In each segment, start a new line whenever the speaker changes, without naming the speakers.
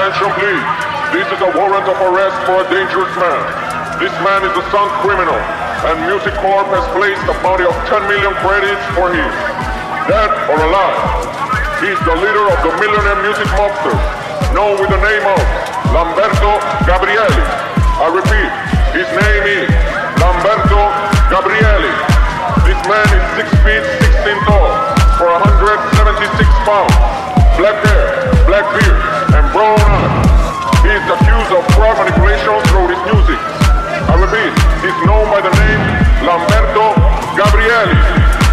Attention please. This is a warrant of arrest for a dangerous man. This man is a son criminal, and Music Corp has placed a bounty of 10 million credits for him. Dead or alive. He's the leader of the Millionaire Music Mobsters, known with the name of Lamberto Gabrielli. I repeat, his name is Lamberto Gabrielli. This man is 6 feet 16 tall, for 176 pounds, black hair, black beard, and brown eyes. He is accused of crowd manipulation through his music. I repeat, he's known by the name Lamberto Gabrielli.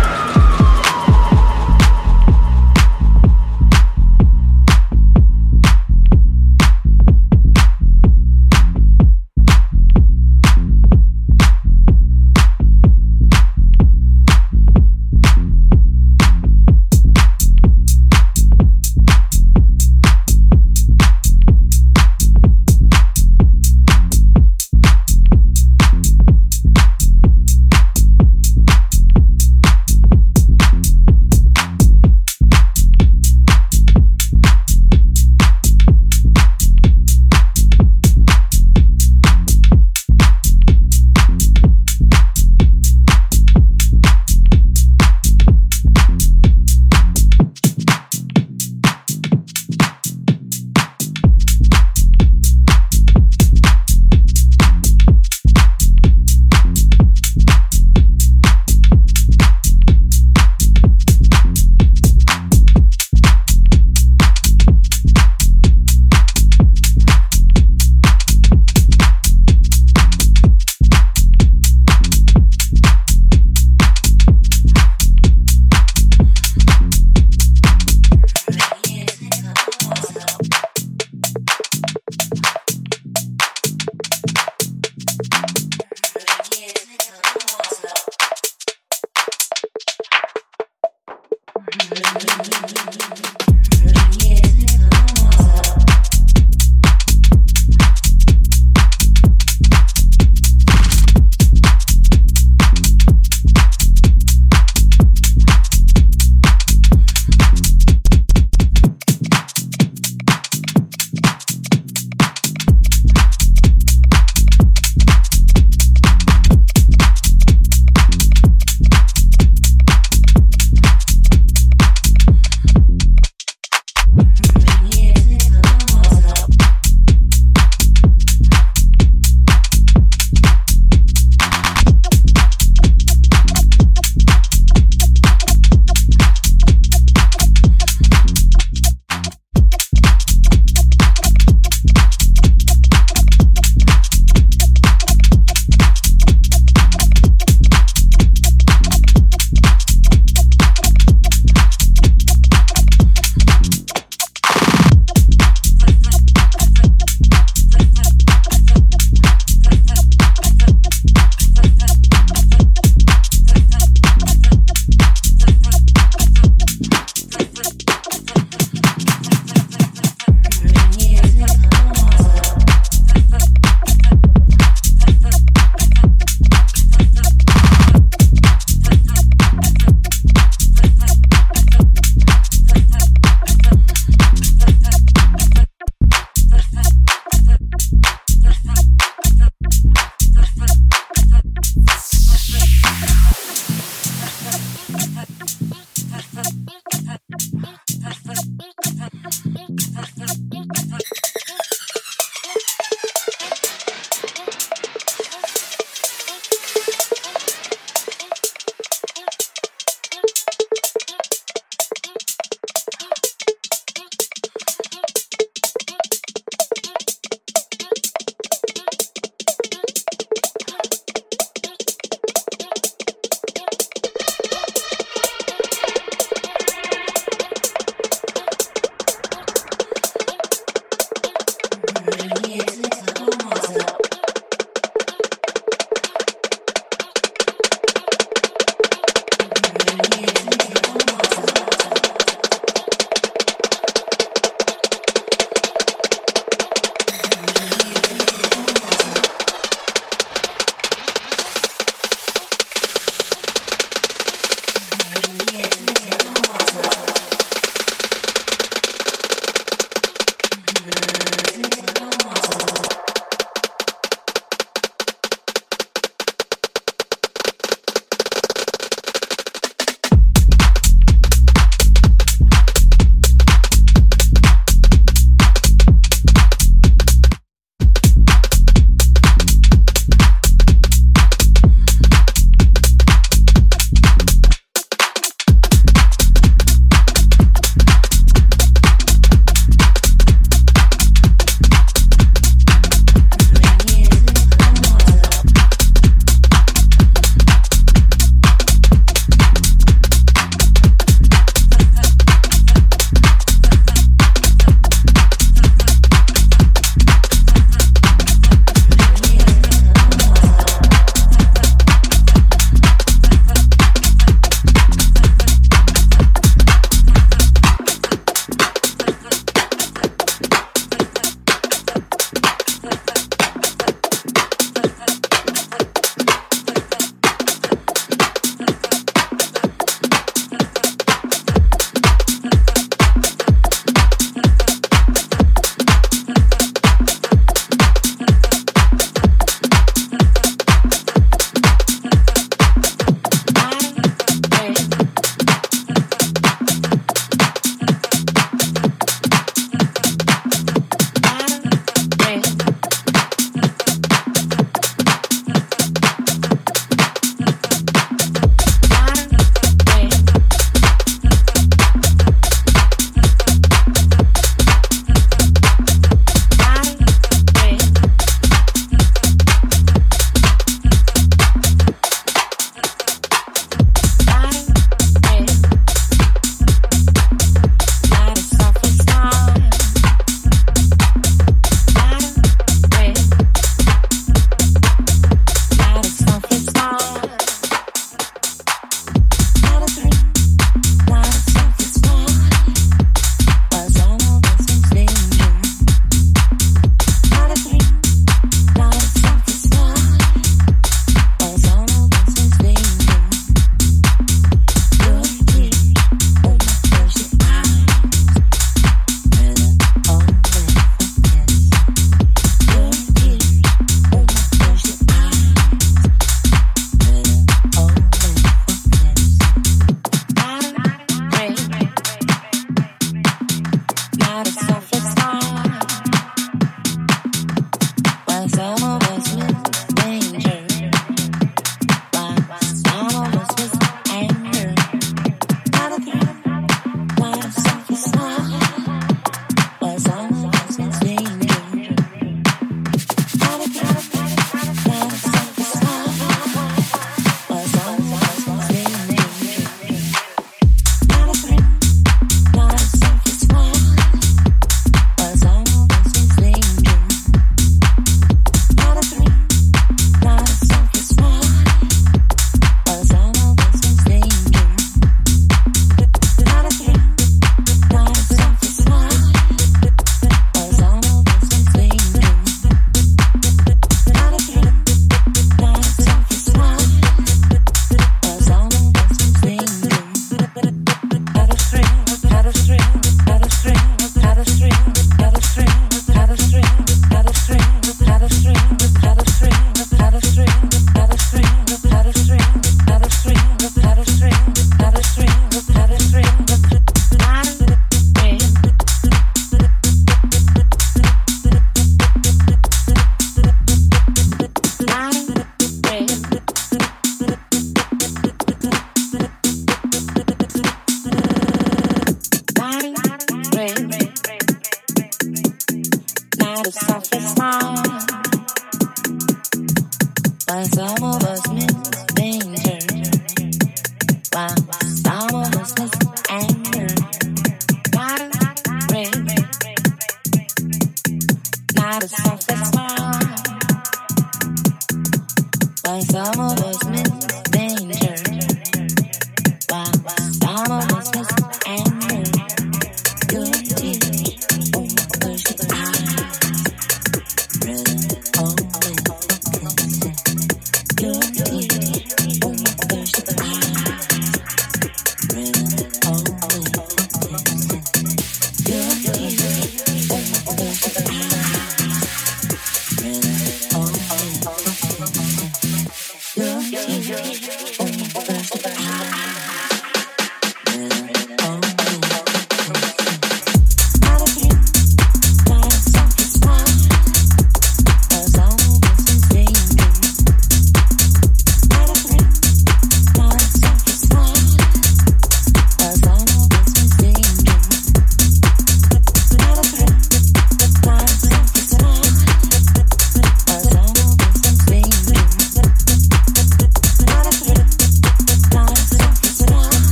behavior. Oh, oh, oh,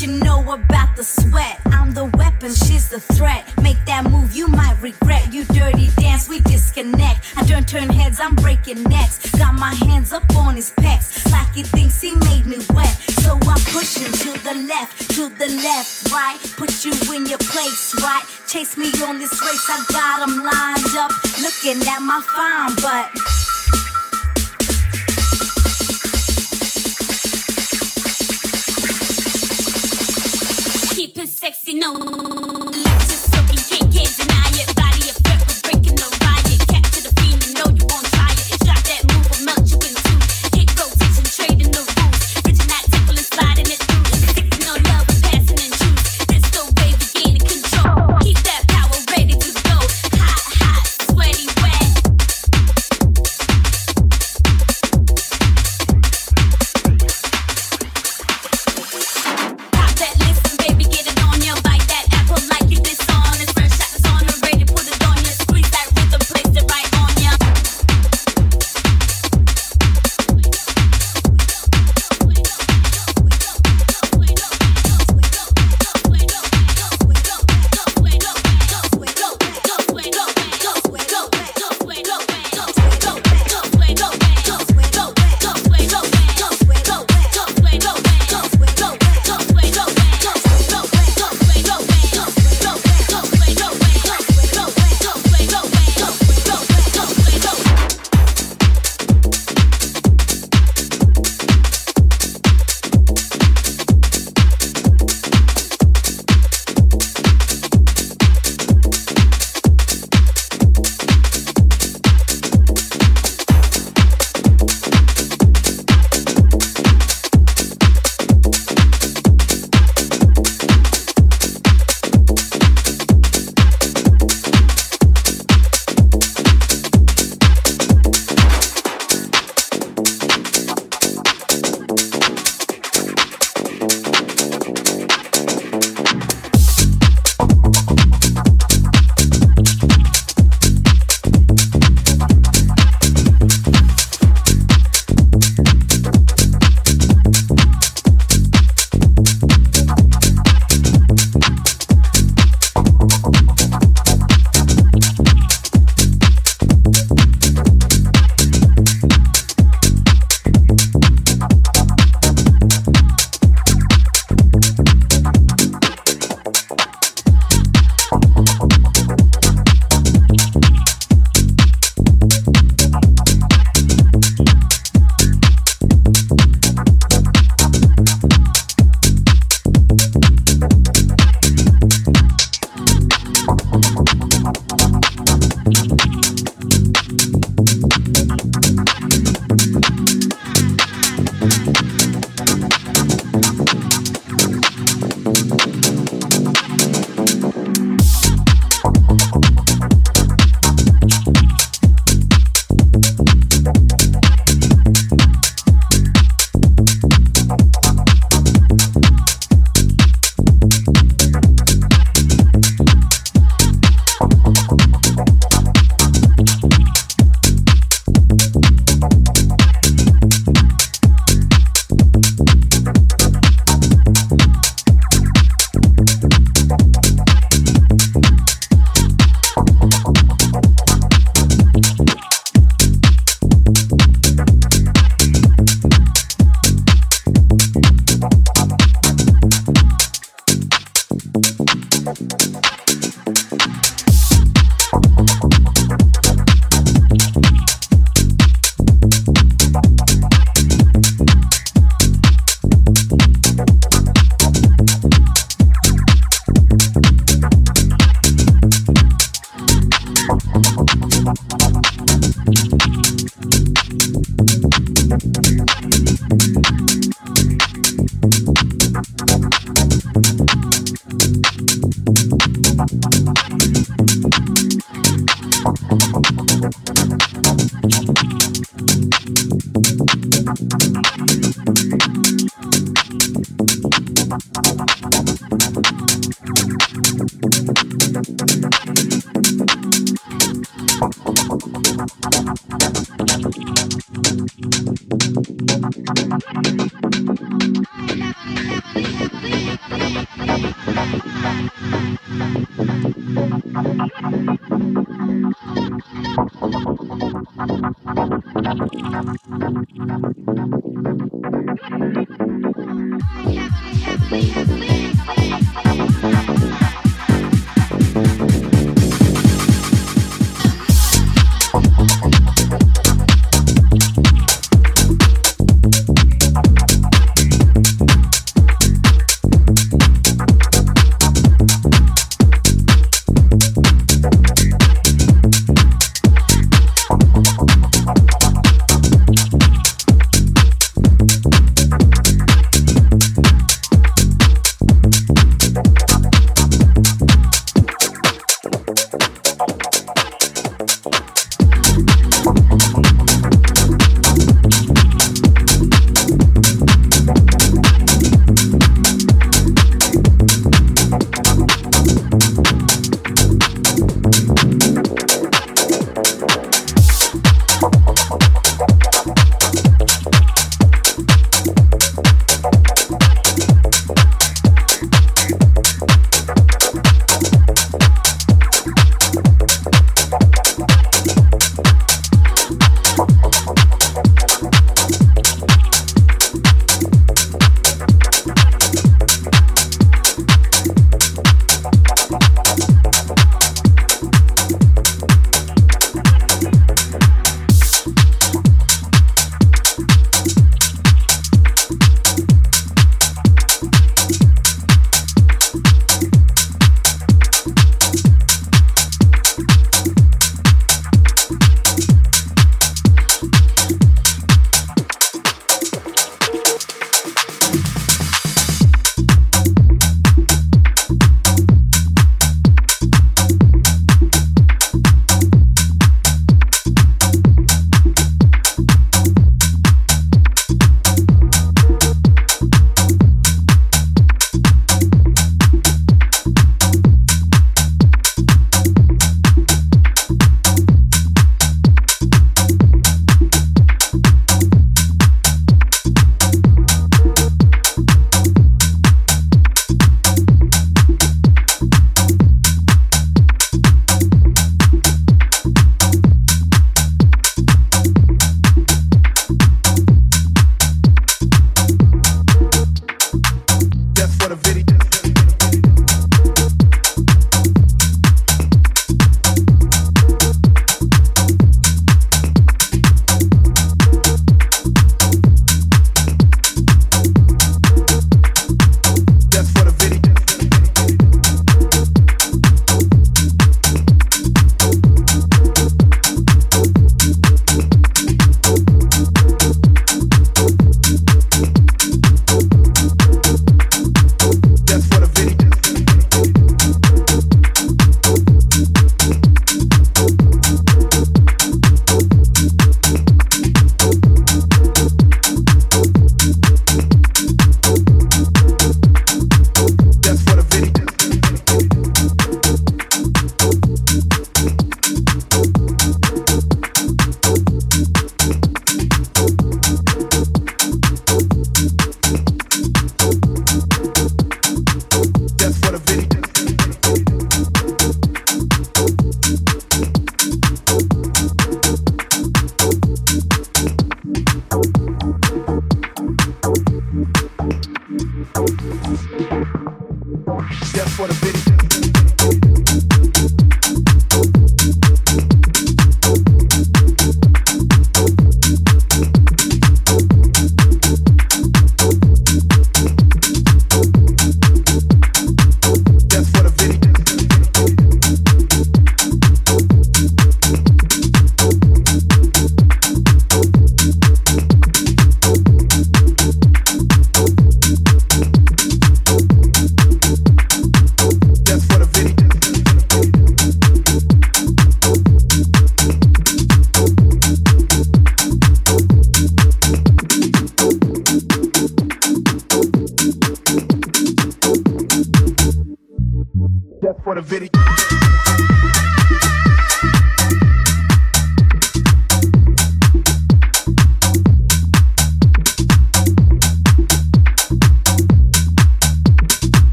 you know about the sweat. I'm the weapon, she's the threat. Make that move, you might
regret. You dirty dance, we disconnect. I don't turn heads, I'm breaking necks. Got my hands up on his pecs, like he thinks he made me wet. So I push him to the left, to the left, right. Put you in your place, right. Chase me on this race, I got him lined up. Looking at my fine butt.
Sexy, no.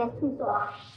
and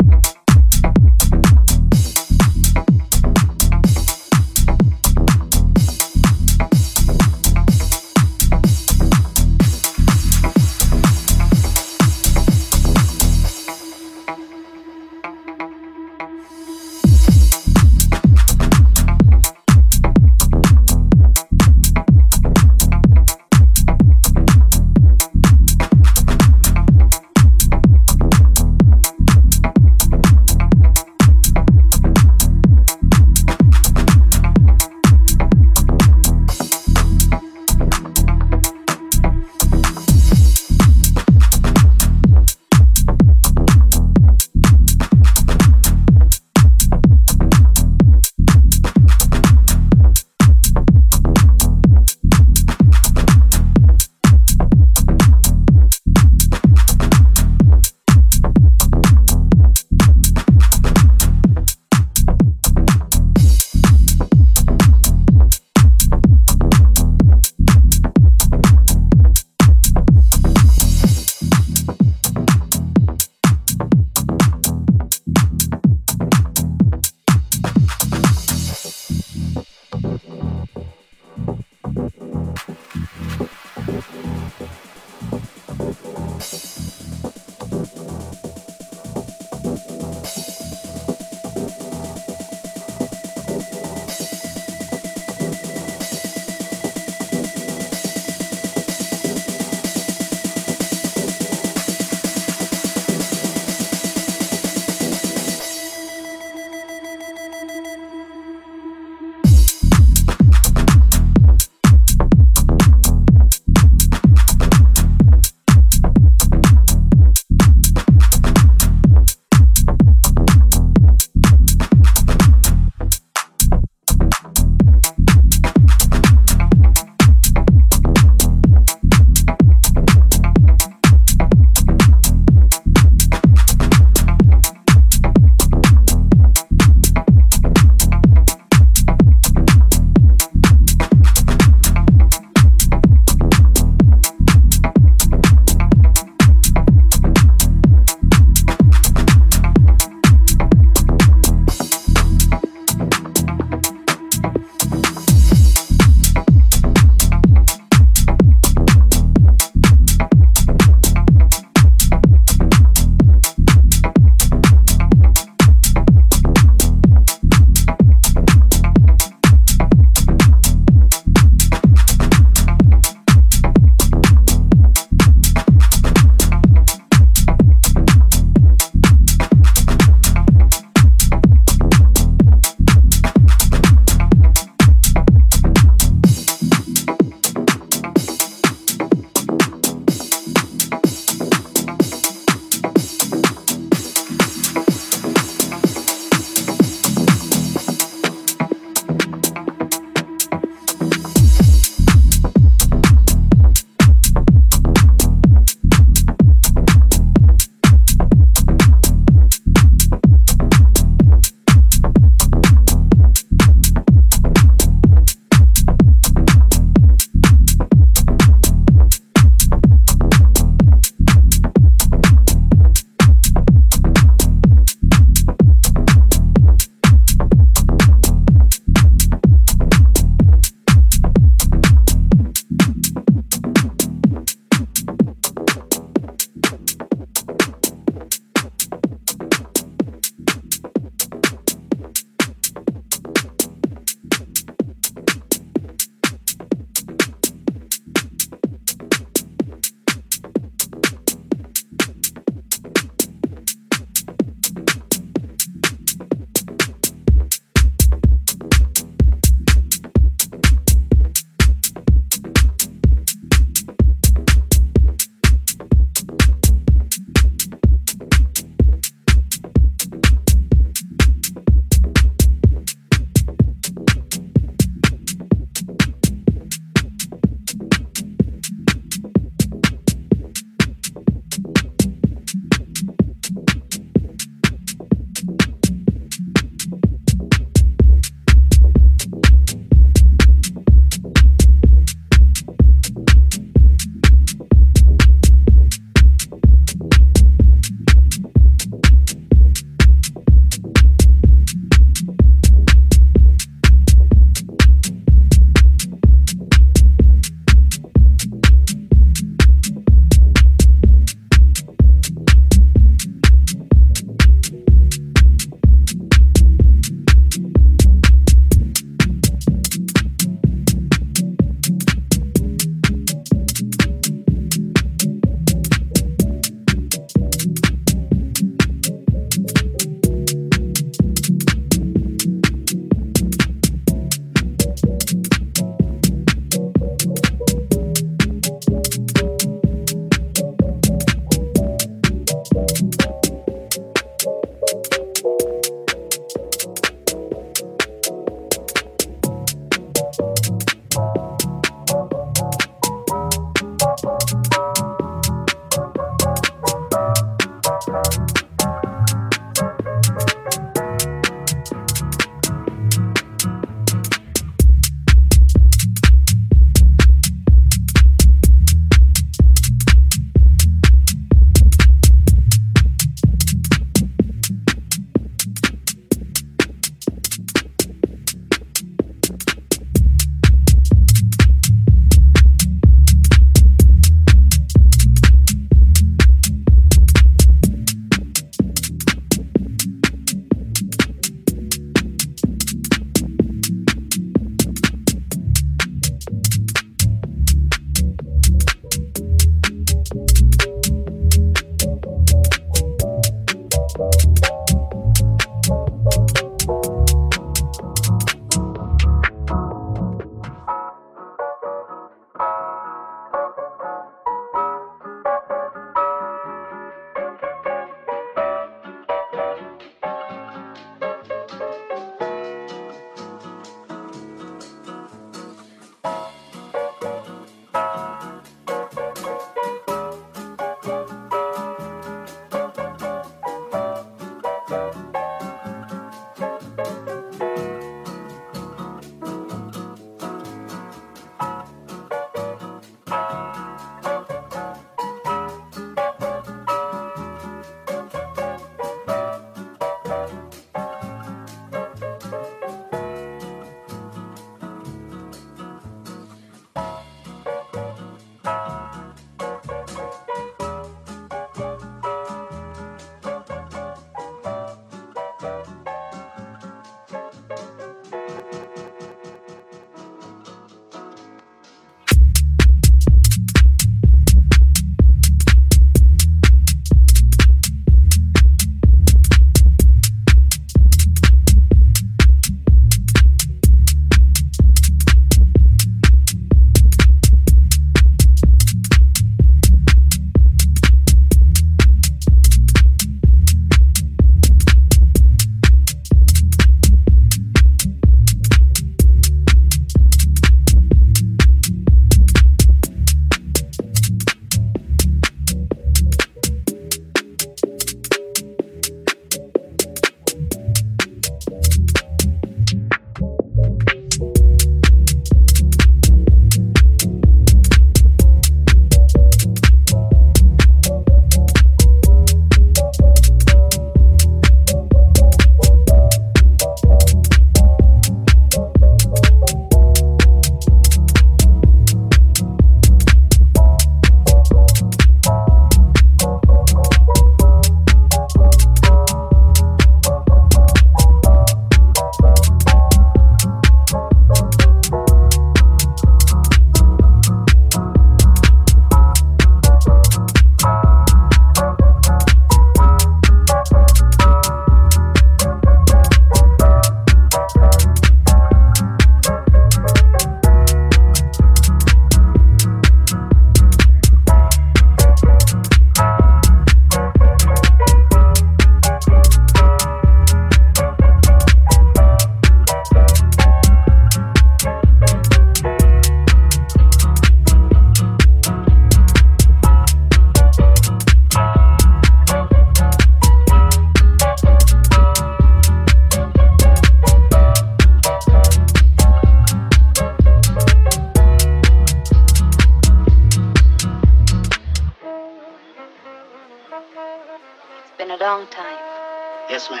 Yes, ma'am.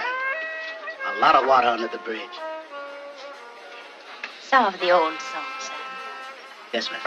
A lot of water under the bridge.
Some of the old songs, Sam.
Yes, ma'am.